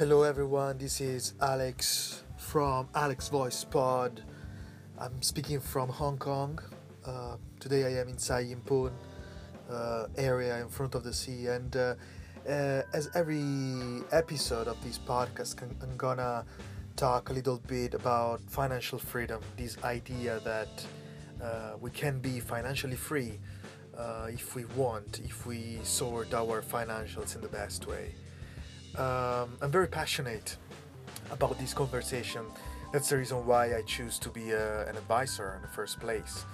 Hello everyone, this is Alex from Alex Voice Pod. I'm speaking from Hong Kong. Uh, today I am in Sai Ying Pun uh, area in front of the sea, and uh, uh, as every episode of this podcast, I'm gonna talk a little bit about financial freedom. This idea that uh, we can be financially free uh, if we want, if we sort our financials in the best way. Um, I'm very passionate about this conversation. That's the reason why I choose to be a, an advisor in the first place.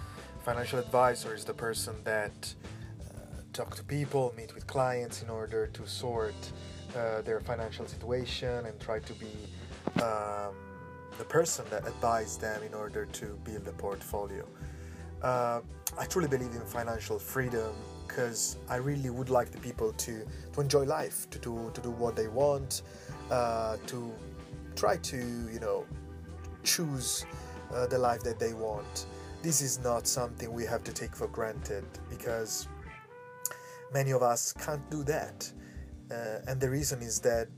Financial advisor is the person that uh, talk to people, meet with clients in order to sort uh, their financial situation and try to be um, the person that advise them in order to build a portfolio. Uh, I truly believe in financial freedom because I really would like the people to, to enjoy life, to do to do what they want, uh, to try to you know choose uh, the life that they want. This is not something we have to take for granted because many of us can't do that, uh, and the reason is that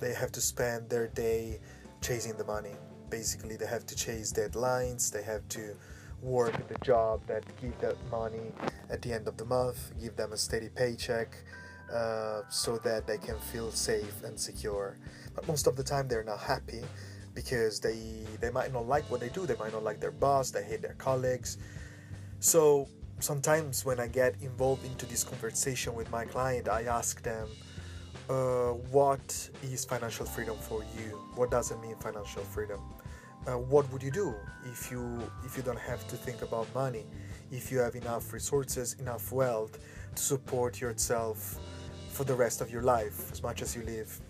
they have to spend their day chasing the money. Basically, they have to chase deadlines. They have to work the job that give that money at the end of the month, give them a steady paycheck, uh, so that they can feel safe and secure. But most of the time, they're not happy because they they might not like what they do. They might not like their boss. They hate their colleagues. So sometimes when I get involved into this conversation with my client, I ask them. Uh, what is financial freedom for you? What does it mean financial freedom? Uh, what would you do if you if you don't have to think about money if you have enough resources enough wealth to support yourself for the rest of your life as much as you live?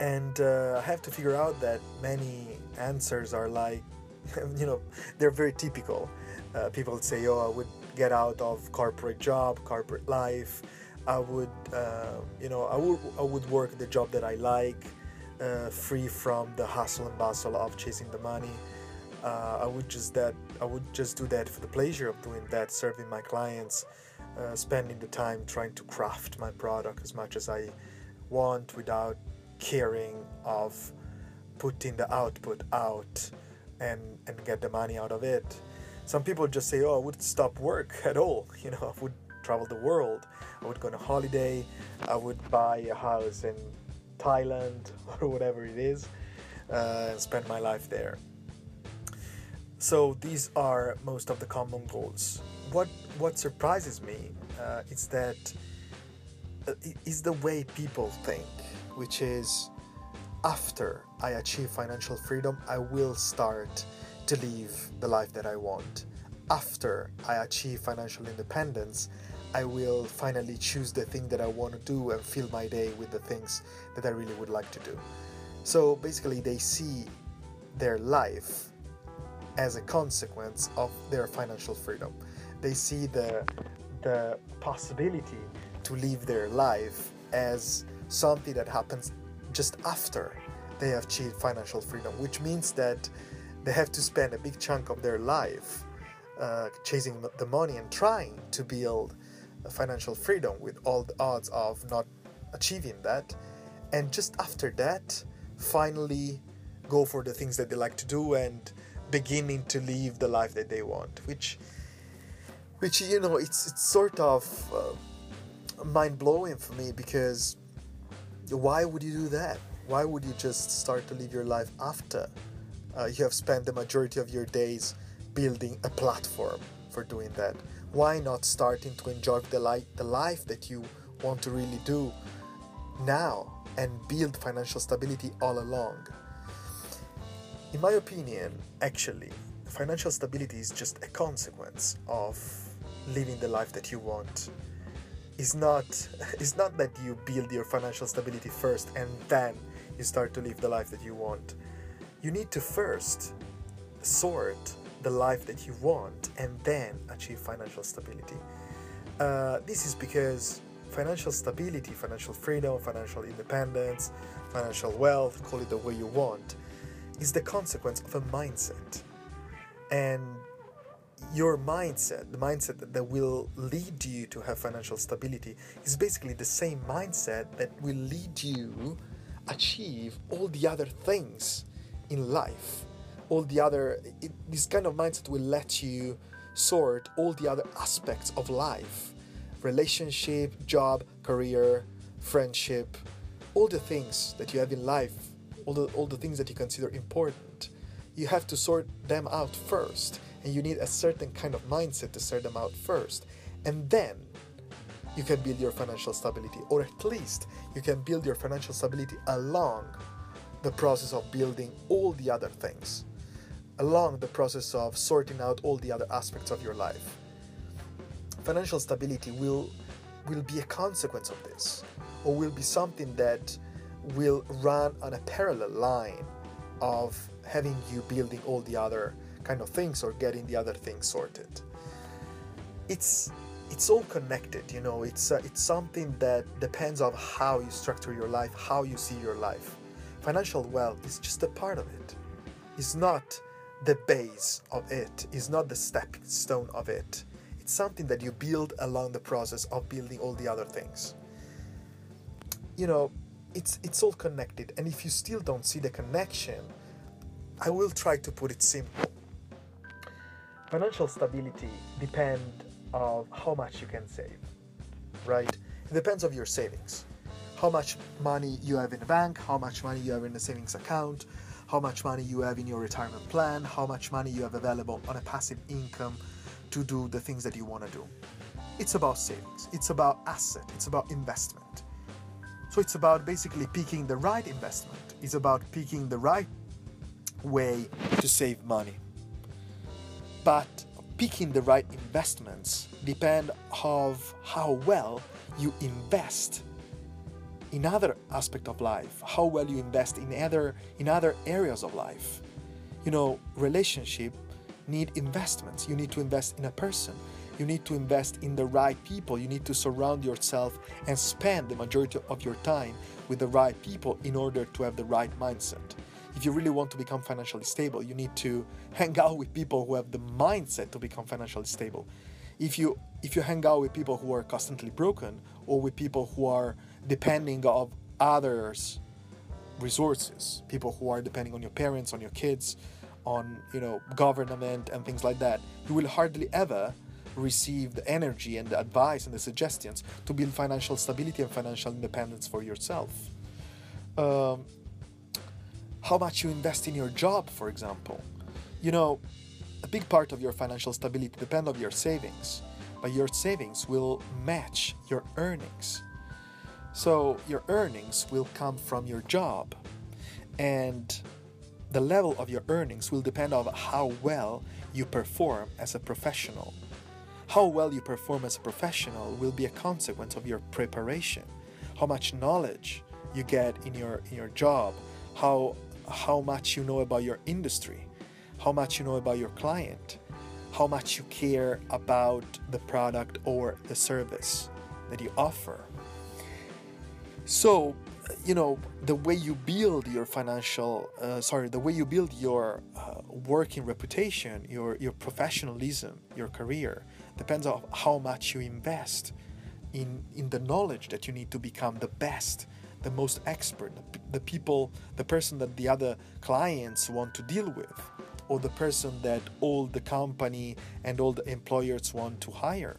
And uh, i have to figure out that many answers are like you know they're very typical. Uh, people say oh i would get out of corporate job corporate life. I would uh, you know I would, I would work the job that i like uh, free from the hustle and bustle of chasing the money. Uh, I would just that I would just do that for the pleasure of doing that, serving my clients, uh, spending the time trying to craft my product as much as I want without caring of putting the output out and and get the money out of it. Some people just say, "Oh, I would stop work at all." You know, I would travel the world. I would go on a holiday. I would buy a house and Thailand or whatever it is uh, and spend my life there. So these are most of the common goals. What what surprises me uh, is that uh, is the way people think, which is after I achieve financial freedom, I will start to live the life that I want. After I achieve financial independence, I will finally choose the thing that I want to do and fill my day with the things that I really would like to do. So basically, they see their life as a consequence of their financial freedom. They see the the possibility to live their life as something that happens just after they have achieved financial freedom, which means that they have to spend a big chunk of their life uh, chasing the money and trying to build financial freedom with all the odds of not achieving that. And just after that finally go for the things that they like to do and beginning to live the life that they want which which you know it's it's sort of uh, mind blowing for me because why would you do that? Why would you just start to live your life after uh, you have spent the majority of your days building a platform for doing that why not starting to enjoy the, life, the life that you want to really do now and build financial stability all along? In my opinion, actually, financial stability is just a consequence of living the life that you want. It's not, it's not that you build your financial stability first and then you start to live the life that you want. You need to first sort the life that you want and then achieve financial stability. Uh, this is because financial stability, financial freedom, financial independence, financial wealth, call it the way you want, is the consequence of a mindset. And your mindset, the mindset that, that will lead you to have financial stability, is basically the same mindset that will lead you achieve all the other things in life. All the other, it, this kind of mindset will let you sort all the other aspects of life relationship, job, career, friendship, all the things that you have in life, all the, all the things that you consider important. You have to sort them out first, and you need a certain kind of mindset to sort them out first. And then you can build your financial stability, or at least you can build your financial stability along the process of building all the other things, along the process of sorting out all the other aspects of your life. Financial stability will will be a consequence of this, or will be something that will run on a parallel line of having you building all the other kind of things or getting the other things sorted. It's it's all connected you know it's uh, it's something that depends on how you structure your life how you see your life financial wealth is just a part of it it's not the base of it it's not the stepping stone of it it's something that you build along the process of building all the other things you know it's it's all connected and if you still don't see the connection i will try to put it simple financial stability depend of how much you can save, right? It depends of your savings. How much money you have in the bank, how much money you have in the savings account, how much money you have in your retirement plan, how much money you have available on a passive income to do the things that you want to do. It's about savings, it's about asset, it's about investment. So it's about basically picking the right investment. It's about picking the right way to save money. But picking the right investments depend of how well you invest in other aspect of life how well you invest in other in other areas of life. You know relationship need investments. You need to invest in a person. You need to invest in the right people. You need to surround yourself and spend the majority of your time with the right people in order to have the right mindset. If you really want to become financially stable, you need to hang out with people who have the mindset to become financially stable. If you if you hang out with people who are constantly broken or with people who are depending of others resources, people who are depending on your parents, on your kids, on you know government and things like that, you will hardly ever receive the energy and the advice and the suggestions to build financial stability and financial independence for yourself. Um, how much you invest in your job, for example. You know, a big part of your financial stability depends on your savings, but your savings will match your earnings. So your earnings will come from your job, and the level of your earnings will depend on how well you perform as a professional. How well you perform as a professional will be a consequence of your preparation, how much knowledge you get in your in your job, how how much you know about your industry, how much you know about your client, how much you care about the product or the service that you offer. So, you know, the way you build your financial, uh, sorry, the way you build your uh, working reputation, your, your professionalism, your career, depends on how much you invest in, in the knowledge that you need to become the best the most expert, the people, the person that the other clients want to deal with, or the person that all the company and all the employers want to hire.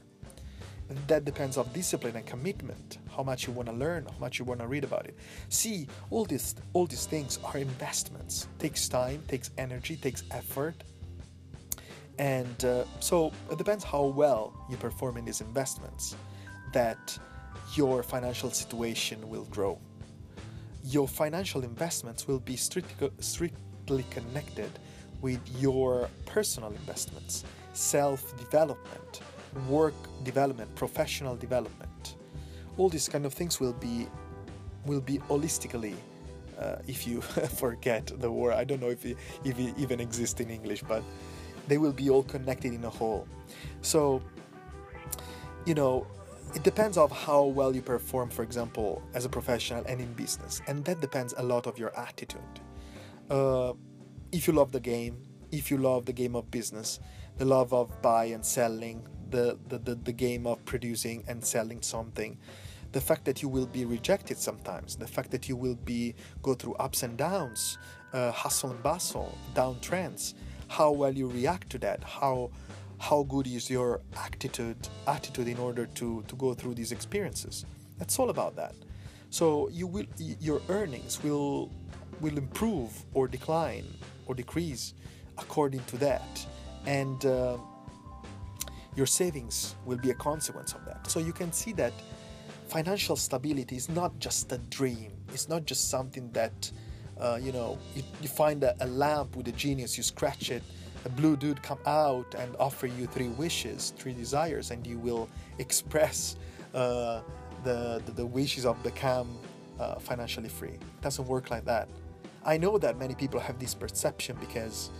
And that depends on discipline and commitment, how much you want to learn, how much you want to read about it. See, all these all these things are investments. Takes time, takes energy, takes effort. And uh, so it depends how well you perform in these investments that your financial situation will grow your financial investments will be strictly, strictly connected with your personal investments, self development, work development, professional development. All these kind of things will be will be holistically. Uh, if you forget the word, I don't know if it, if it even exists in English, but they will be all connected in a whole. So, you know, it depends of how well you perform for example as a professional and in business and that depends a lot of your attitude uh, if you love the game if you love the game of business the love of buy and selling the, the, the, the game of producing and selling something the fact that you will be rejected sometimes, the fact that you will be go through ups and downs, uh, hustle and bustle, downtrends, how well you react to that, how how good is your attitude attitude in order to to go through these experiences. That's all about that. So you will your earnings will will improve or decline or decrease according to that, and uh, your savings will be a consequence of that. So you can see that financial stability is not just a dream. It's not just something that uh, you know you, you find a, a lamp with a genius, you scratch it, a blue dude come out and offer you three wishes, three desires, and you will express. Uh, the, the, the wishes of become uh, financially free. It doesn't work like that. I know that many people have this perception because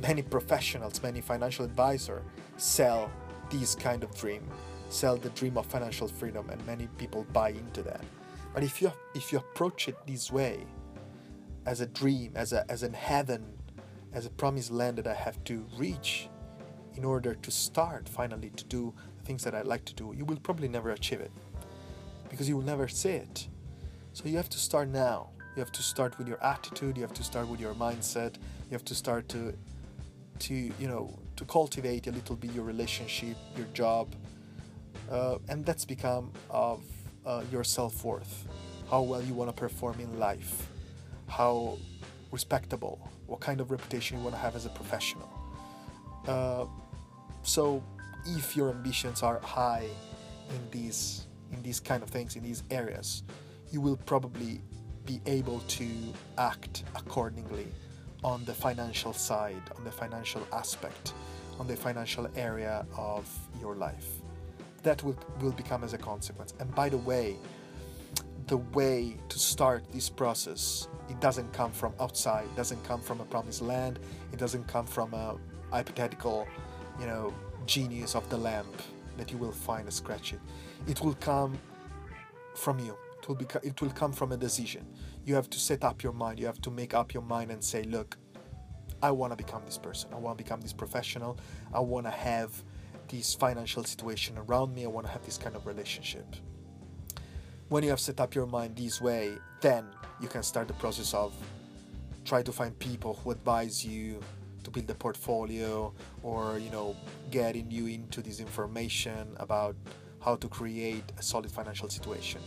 many professionals, many financial advisors sell this kind of dream, sell the dream of financial freedom, and many people buy into that. But if you if you approach it this way, as a dream, as a as an heaven, as a promised land that I have to reach in order to start finally to do the things that I like to do, you will probably never achieve it because you will never see it. So you have to start now. You have to start with your attitude, you have to start with your mindset, you have to start to to you know to cultivate a little bit your relationship, your job, uh, and that's become of uh, your self-worth, how well you want to perform in life, how respectable, what kind of reputation you want to have as a professional. Uh, so if your ambitions are high in these in these kind of things, in these areas, you will probably be able to act accordingly on the financial side, on the financial aspect, on the financial area of your life. That will, will become as a consequence. And by the way, the way to start this process, it doesn't come from outside, it doesn't come from a promised land, it doesn't come from a hypothetical, you know, genius of the lamp that you will find a scratch it. It will come from you. It will be, it will come from a decision. You have to set up your mind. You have to make up your mind and say, look, I want to become this person. I want to become this professional. I want to have this financial situation around me. I want to have this kind of relationship. When you have set up your mind this way, then you can start the process of try to find people who advise you to build a portfolio or you know getting you into this information about how to create a solid financial situation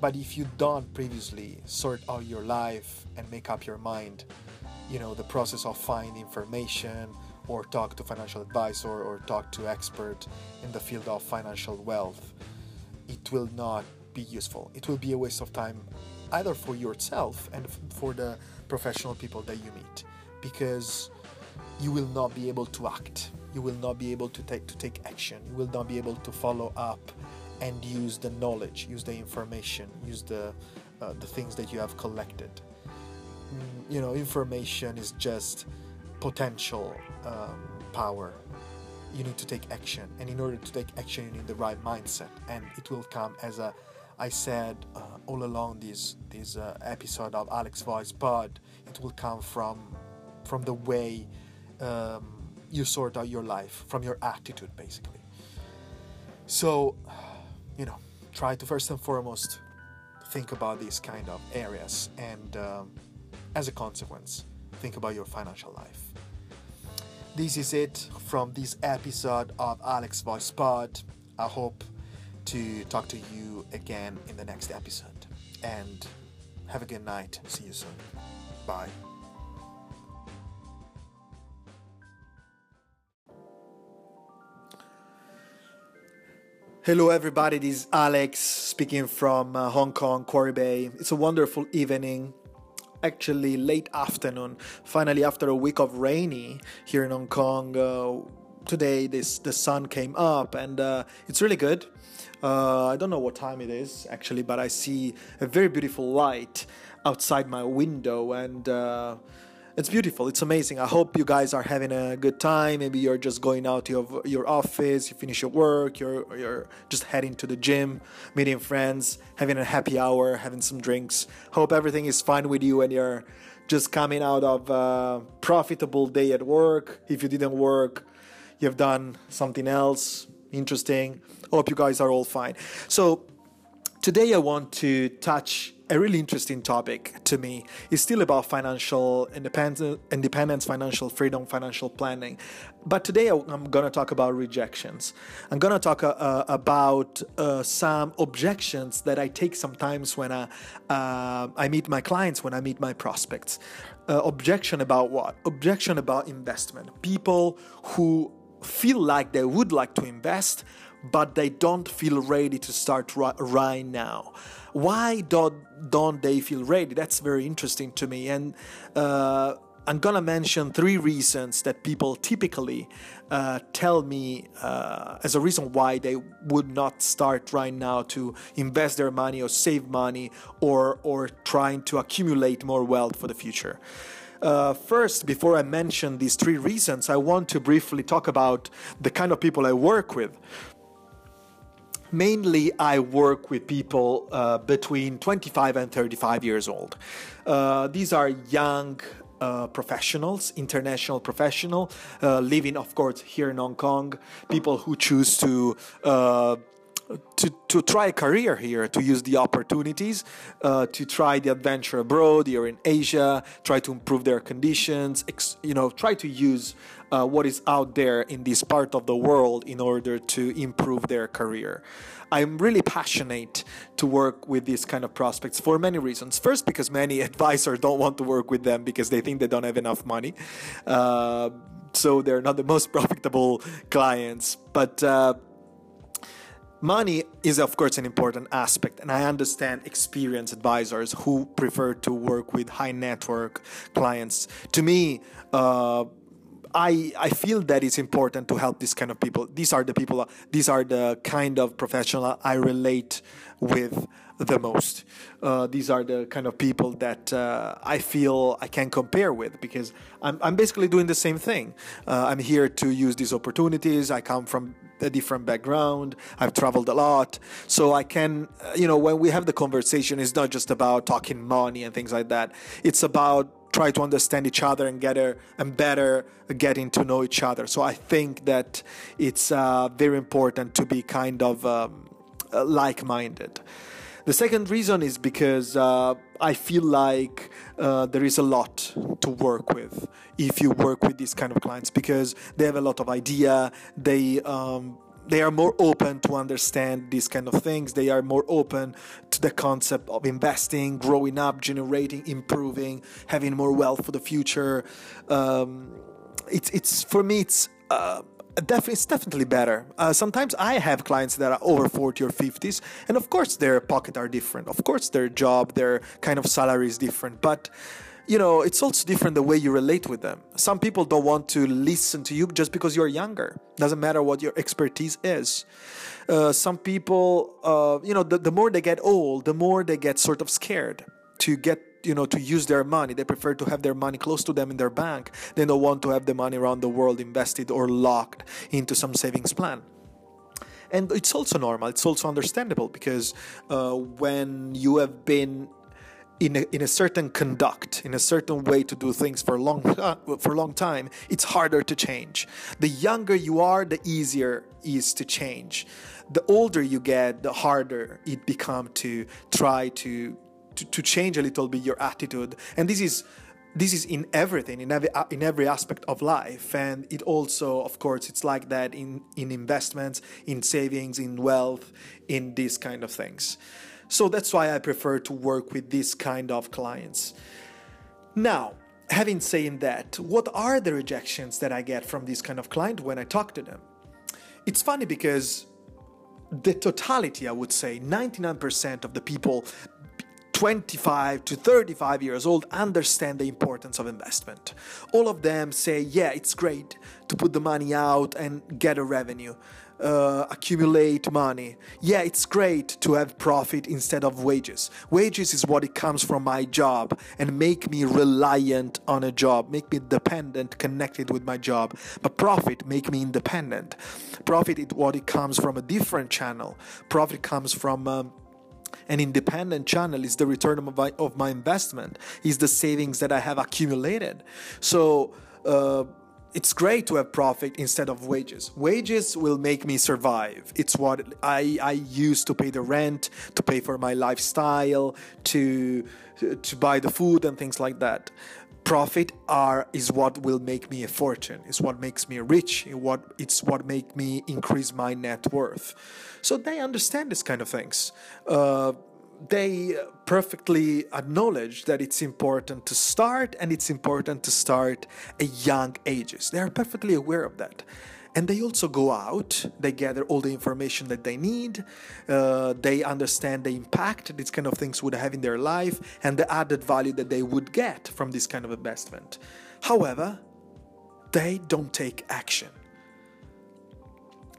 but if you don't previously sort out your life and make up your mind you know the process of finding information or talk to financial advisor or talk to expert in the field of financial wealth it will not be useful. It will be a waste of time either for yourself and for the professional people that you meet because you will not be able to act. You will not be able to take to take action. You will not be able to follow up and use the knowledge use the information use the uh, the things that you have collected. Mm, you know information is just potential um, power you need to take action. And in order to take action you need the right mindset. And it will come as a I said uh, all along this this uh, episode of Alex Voice Pod, it will come from from the way um, you sort out your life from your attitude basically. So you know try to first and foremost think about these kind of areas and um, as a consequence think about your financial life this is it from this episode of alex voice pod. I hope to talk to you again in the next episode. And have a good night. See you soon. Bye. Hello, everybody. This is Alex speaking from uh, Hong Kong, Quarry Bay. It's a wonderful evening, actually, late afternoon. Finally, after a week of rainy here in Hong Kong, uh, today this the sun came up and uh, it's really good. Uh, I don't know what time it is actually, but I see a very beautiful light outside my window and uh, it's beautiful. It's amazing. I hope you guys are having a good time. Maybe you're just going out to your, office, you finish your work, you're, you're just heading to the gym, meeting friends, having a happy hour, having some drinks. Hope everything is fine with you and you're just coming out of a profitable day at work. If you didn't work, you've done something else interesting. Hope you guys are all fine. So, today I want to touch a really interesting topic to me. It's still about financial independence, independence, financial freedom, financial planning. But today I'm going to talk about rejections. I'm going to talk uh, uh, about uh, some objections that I take sometimes when I, uh, I meet my clients, when I meet my prospects. Uh, objection about what? Objection about investment. People who feel like they would like to invest, but they don't feel ready to start right now. Why don't, don't they feel ready? That's very interesting to me. And uh, I'm gonna mention three reasons that people typically uh, tell me uh, as a reason why they would not start right now to invest their money or save money or or trying to accumulate more wealth for the future. Uh, first, before I mention these three reasons, I want to briefly talk about the kind of people I work with mainly I work with people uh, between 25 and 35 years old. Uh, these are young uh, professionals, international professional, uh, living, of course, here in Hong Kong. People who choose to uh, to, to try a career here, to use the opportunities, uh, to try the adventure abroad or in Asia, try to improve their conditions, ex, you know, try to use uh, what is out there in this part of the world in order to improve their career. I'm really passionate to work with these kind of prospects for many reasons. First, because many advisors don't want to work with them because they think they don't have enough money. Uh, so they're not the most profitable clients. But uh, Money is, of course, an important aspect, and I understand experienced advisors who prefer to work with high network clients. To me, uh, I, I feel that it's important to help these kind of people. These are the people, these are the kind of professional I relate with the most. Uh, these are the kind of people that uh, I feel I can compare with because I'm, I'm basically doing the same thing. Uh, I'm here to use these opportunities. I come from a different background. I've traveled a lot. So I can, you know, when we have the conversation, it's not just about talking money and things like that. It's about try to understand each other and get a, and better getting to know each other. So I think that it's uh, very important to be kind of um, uh, like-minded. The second reason is because uh, I feel like uh, there is a lot to work with if you work with these kind of clients because they have a lot of idea. They um, they are more open to understand these kind of things. They are more open to the concept of investing, growing up, generating, improving, having more wealth for the future. Um, it's it's for me it's. Uh, Def- it's definitely better. Uh, sometimes I have clients that are over 40 or 50s, and of course their pocket are different. Of course their job, their kind of salary is different, but you know, it's also different the way you relate with them. Some people don't want to listen to you just because you're younger. Doesn't matter what your expertise is. Uh, some people, uh, you know, the, the more they get old, the more they get sort of scared to get you know to use their money they prefer to have their money close to them in their bank they don't want to have the money around the world invested or locked into some savings plan and it's also normal it's also understandable because uh, when you have been in a, in a certain conduct, in a certain way to do things for a long for a long time, it's harder to change. The younger you are, the easier is to change. The older you get, the harder it becomes to try to to, change a little bit your attitude. And this is this is in everything in every in every aspect of life. And it also of course it's like that in in investments in savings in wealth in these kind of things. So that's why i prefer to work with this kind of clients. Now having said that what are the rejections that i get from this kind of client when i talk to them? It's funny because the totality i would say 99% of the people 25 to 35 years old understand the importance of investment. All of them say, yeah, it's great to put the money out and get a revenue, uh, accumulate money. Yeah, it's great to have profit instead of wages. Wages is what it comes from my job and make me reliant on a job, make me dependent, connected with my job. But profit make me independent. Profit is what it comes from a different channel. Profit comes from um, an independent channel is the return of my, of my investment is the savings that i have accumulated so uh, it's great to have profit instead of wages. Wages will make me survive. It's what I, I use to pay the rent, to pay for my lifestyle, to to buy the food and things like that. Profit are is what will make me a fortune. is what makes me rich. What it's what make me increase my net worth. So they understand this kind of things. Uh, they perfectly acknowledge that it's important to start and it's important to start at young ages. They are perfectly aware of that. And they also go out, they gather all the information that they need, uh, they understand the impact these kind of things would have in their life and the added value that they would get from this kind of investment. However, they don't take action.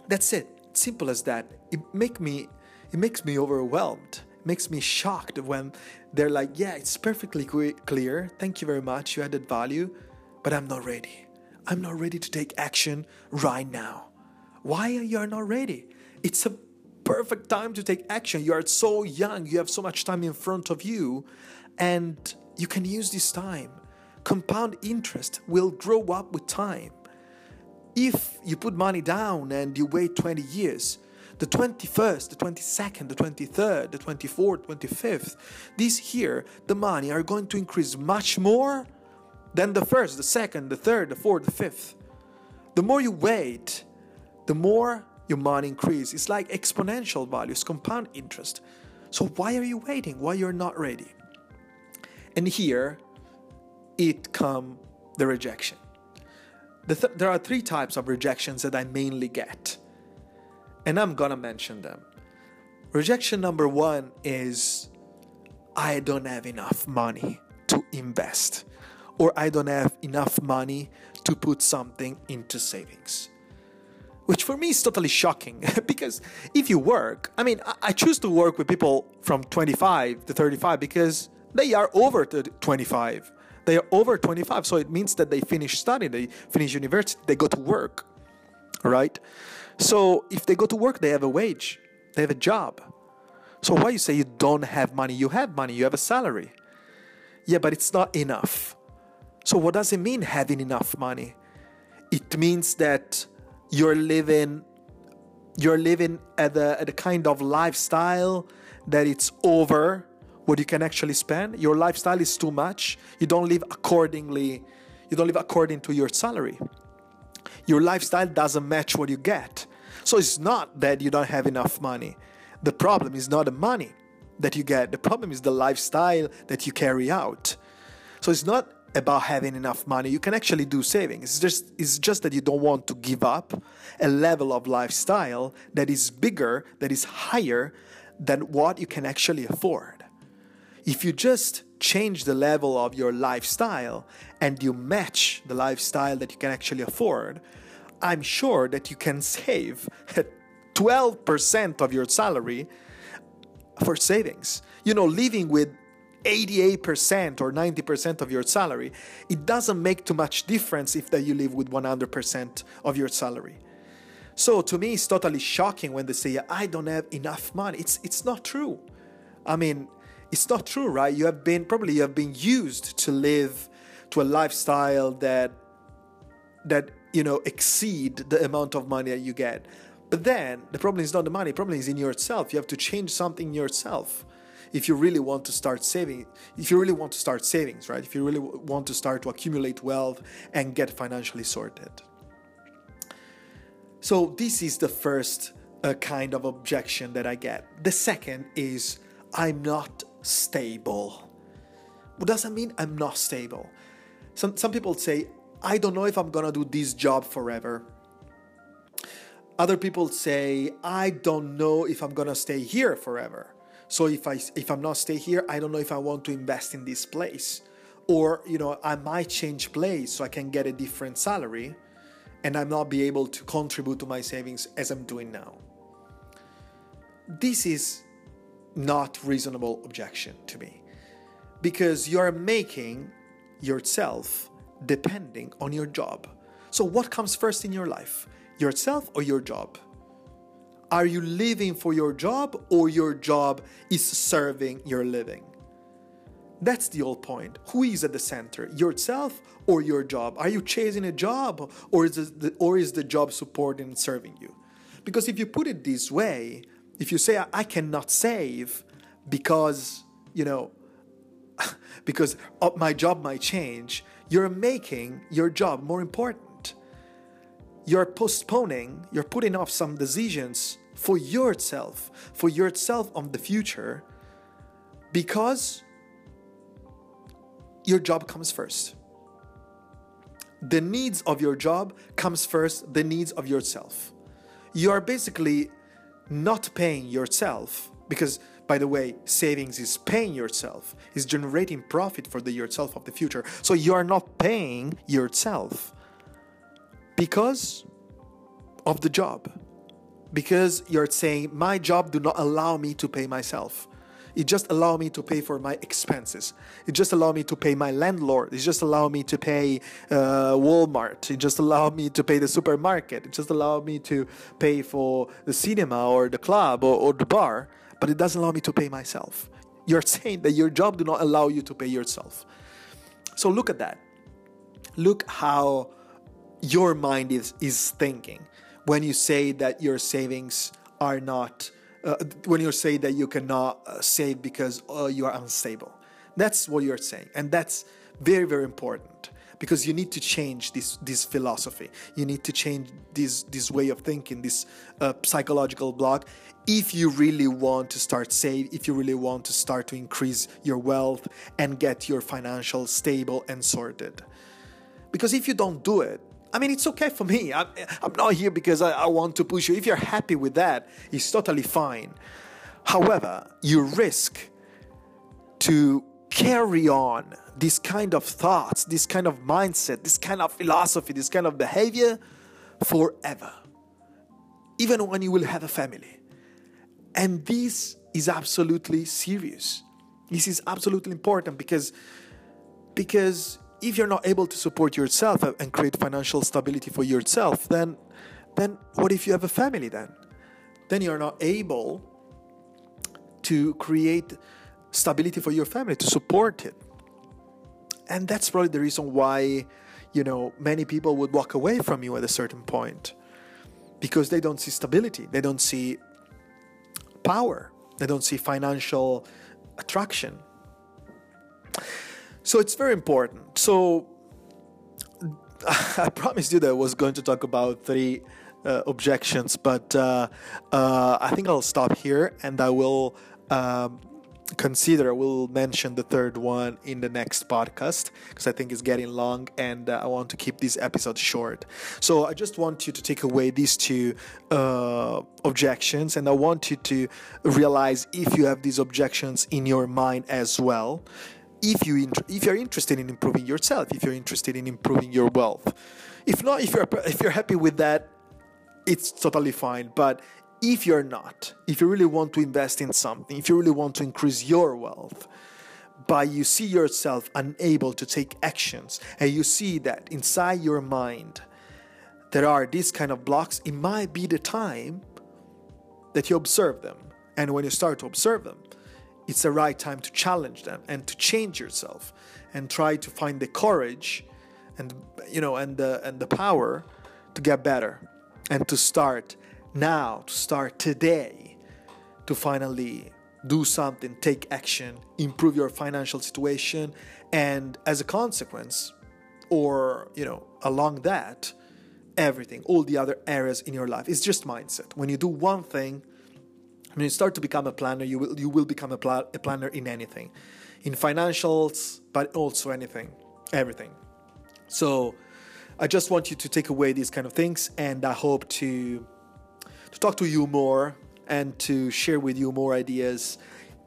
That's it. Simple as that. It make me it makes me overwhelmed makes me shocked when they're like, yeah, it's perfectly clear. Thank you very much. You added value, but I'm not ready. I'm not ready to take action right now. Why are you not ready? It's a perfect time to take action. You are so young, you have so much time in front of you, and you can use this time. Compound interest will grow up with time. If you put money down and you wait 20 years, the 21st, the 22nd, the 23rd, the 24th, 25th, these here, the money are going to increase much more than the first, the second, the third, the fourth, the fifth. The more you wait, the more your money increases. It's like exponential values, compound interest. So why are you waiting? Why you're not ready? And here, it come the rejection. The th- there are three types of rejections that I mainly get and I'm gonna mention them. Rejection number one is I don't have enough money to invest, or I don't have enough money to put something into savings. Which for me is totally shocking because if you work, I mean, I choose to work with people from 25 to 35 because they are over 25. They are over 25, so it means that they finish studying, they finish university, they go to work, right? So if they go to work, they have a wage, they have a job. So why you say you don't have money? You have money, you have a salary. Yeah, but it's not enough. So what does it mean having enough money? It means that you're living you're living at a, at a kind of lifestyle that it's over what you can actually spend. Your lifestyle is too much. You don't live accordingly. You don't live according to your salary. Your lifestyle doesn't match what you get. So it's not that you don't have enough money. The problem is not the money that you get, the problem is the lifestyle that you carry out. So it's not about having enough money. You can actually do savings. It's just it's just that you don't want to give up a level of lifestyle that is bigger, that is higher than what you can actually afford. If you just change the level of your lifestyle and you match the lifestyle that you can actually afford, I'm sure that you can save 12% of your salary for savings. You know, living with 88% or 90% of your salary, it doesn't make too much difference if that you live with 100% of your salary. So to me, it's totally shocking when they say, I don't have enough money. It's, it's not true. I mean, it's not true, right? You have been, probably you have been used to live to a lifestyle that, that you know exceed the amount of money that you get but then the problem is not the money the problem is in yourself you have to change something in yourself if you really want to start saving if you really want to start savings right? If you really want to start to accumulate wealth and get financially sorted. So this is the first uh, kind of objection that i get. The second is i'm not stable. What does that mean? I'm not stable. Some, some people say I don't know if I'm gonna do this job forever. Other people say, I don't know if I'm gonna stay here forever. So if I if I'm not stay here, I don't know if I want to invest in this place. Or, you know, I might change place so I can get a different salary and I'm not be able to contribute to my savings as I'm doing now. This is not reasonable objection to me because you're making yourself depending on your job. So, what comes first in your life? Yourself or your job? Are you living for your job or your job is serving your living? That's the whole point. Who is at the center? Yourself or your job? Are you chasing a job or is the, or is the job supporting and serving you? Because if you put it this way, if you say I cannot save because, you know, because uh, my job might change, you're making your job more important. You're postponing, you're putting off some decisions for yourself, for yourself of the future because your job comes first. The needs of your job comes first, the needs of yourself. You are basically not paying yourself because by the way savings is paying yourself is generating profit for the yourself of the future so you are not paying yourself because of the job because you're saying my job do not allow me to pay myself it just allow me to pay for my expenses. It just allow me to pay my landlord. It just allow me to pay uh, Walmart. It just allow me to pay the supermarket. It just allow me to pay for the cinema or the club or, or the bar. But it doesn't allow me to pay myself. You're saying that your job do not allow you to pay yourself. So look at that. Look how your mind is is thinking when you say that your savings are not uh, when you say that you cannot uh, save because uh, you are unstable. That's what you're saying, and that's very very important because you need to change this this philosophy. You need to change this this way of thinking, this uh, psychological block. If you really want to start save, if you really want to start to increase your wealth and get your financial stable and sorted, because if you don't do it, I mean, it's okay for me. I'm, I'm not here because I, I want to push you. If you're happy with that, it's totally fine. However, you risk to carry on this kind of thoughts, this kind of mindset, this kind of philosophy, this kind of behavior forever, even when you will have a family. And this is absolutely serious. This is absolutely important because because if you're not able to support yourself and create financial stability for yourself, then then what if you have a family then? Then you're not able to create stability for your family to support it. And that's probably the reason why, you know, many people would walk away from you at a certain point. Because they don't see stability, they don't see power, they don't see financial attraction. So it's very important. So I promised you that I was going to talk about three uh, objections, but uh, uh, I think I'll stop here and I will um, consider, I will mention the third one in the next podcast because I think it's getting long and uh, I want to keep this episode short. So I just want you to take away these two uh, objections and I want you to realize if you have these objections in your mind as well if you int- if you're interested in improving yourself, if you're interested in improving your wealth. If not, if you're if you're happy with that, it's totally fine. But if you're not, if you really want to invest in something, if you really want to increase your wealth, but you see yourself unable to take actions, and you see that inside your mind there are these kind of blocks, it might be the time that you observe them. And when you start to observe them, it's the right time to challenge them and to change yourself and try to find the courage and you know and the and the power to get better and to start now to start today to finally do something take action improve your financial situation and as a consequence or you know along that everything all the other areas in your life. It's just mindset. When you do one thing when you start to become a planner, you will you will become a, pl- a planner in anything, in financials, but also anything, everything. So, I just want you to take away these kind of things, and I hope to to talk to you more and to share with you more ideas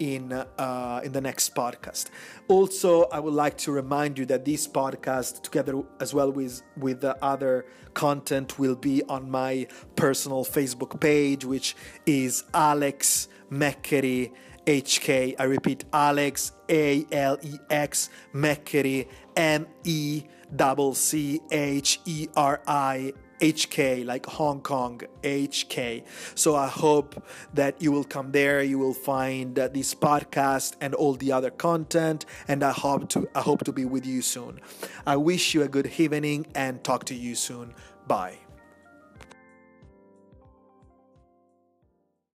in uh, in the next podcast. Also, I would like to remind you that this podcast, together as well with with the other content, will be on my personal Facebook page, which is Alex Meccheri HK. I repeat, Alex A L E X Meccheri M E double C H E R I HK, like Hong Kong HK. So I hope that you will come there. You will find uh, this podcast and all the other content, and I hope to I hope to be with you soon. I wish you a good evening and talk to you soon. Bye.